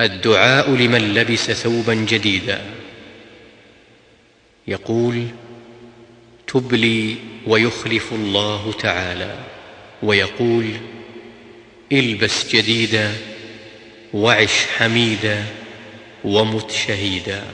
الدعاء لمن لبس ثوبا جديدا. يقول تبلي ويخلف الله تعالى. ويقول البس جديدا وعش حميدا ومت شهيدا.